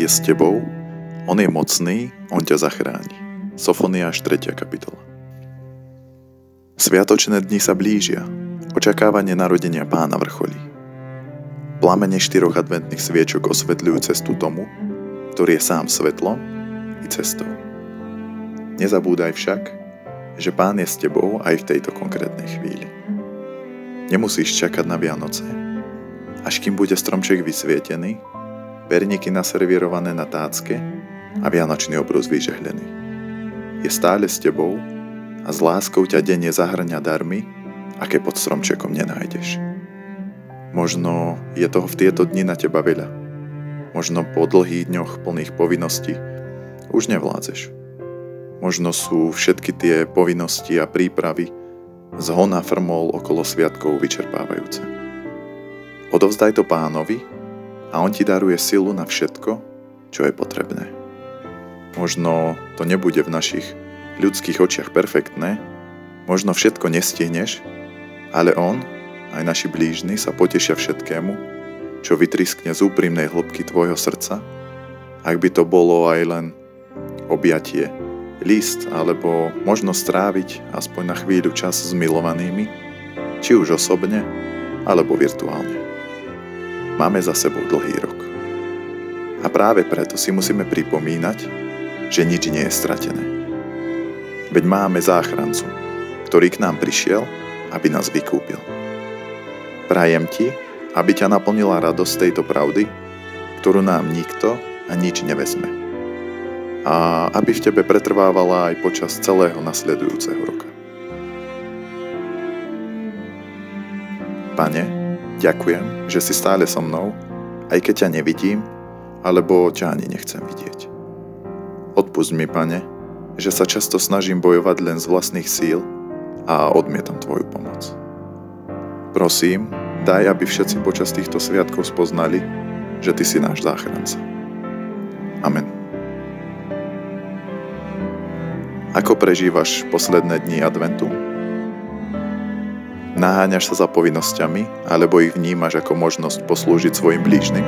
je s tebou, On je mocný, On ťa zachráni. Sofoniáš 3. kapitola Sviatočné dni sa blížia, očakávanie narodenia pána vrcholí. Plamene štyroch adventných sviečok osvetľujú cestu tomu, ktorý je sám svetlom i cestou. Nezabúdaj však, že pán je s tebou aj v tejto konkrétnej chvíli. Nemusíš čakať na Vianoce, až kým bude stromček vysvietený, perníky naservírované na tácke a vianočný obrus vyžehlený. Je stále s tebou a s láskou ťa denne zahrňa darmy, aké pod stromčekom nenájdeš. Možno je toho v tieto dni na teba veľa. Možno po dlhých dňoch plných povinností už nevládzeš. Možno sú všetky tie povinnosti a prípravy z hona frmol okolo sviatkov vyčerpávajúce. Odovzdaj to pánovi a on ti daruje silu na všetko, čo je potrebné. Možno to nebude v našich ľudských očiach perfektné, možno všetko nestihneš, ale on, aj naši blížni sa potešia všetkému, čo vytriskne z úprimnej hĺbky tvojho srdca, ak by to bolo aj len objatie, list alebo možno stráviť aspoň na chvíľu čas s milovanými, či už osobne alebo virtuálne. Máme za sebou dlhý rok. A práve preto si musíme pripomínať, že nič nie je stratené. Veď máme záchrancu, ktorý k nám prišiel, aby nás vykúpil. Prajem ti, aby ťa naplnila radosť tejto pravdy, ktorú nám nikto a nič nevezme. A aby v tebe pretrvávala aj počas celého nasledujúceho roka. Pane, Ďakujem, že si stále so mnou, aj keď ťa nevidím, alebo ťa ani nechcem vidieť. Odpust mi, pane, že sa často snažím bojovať len z vlastných síl a odmietam tvoju pomoc. Prosím, daj, aby všetci počas týchto sviatkov spoznali, že ty si náš záchranca. Amen. Ako prežívaš posledné dni adventu? Naháňaš sa za povinnosťami, alebo ich vnímaš ako možnosť poslúžiť svojim blížnym?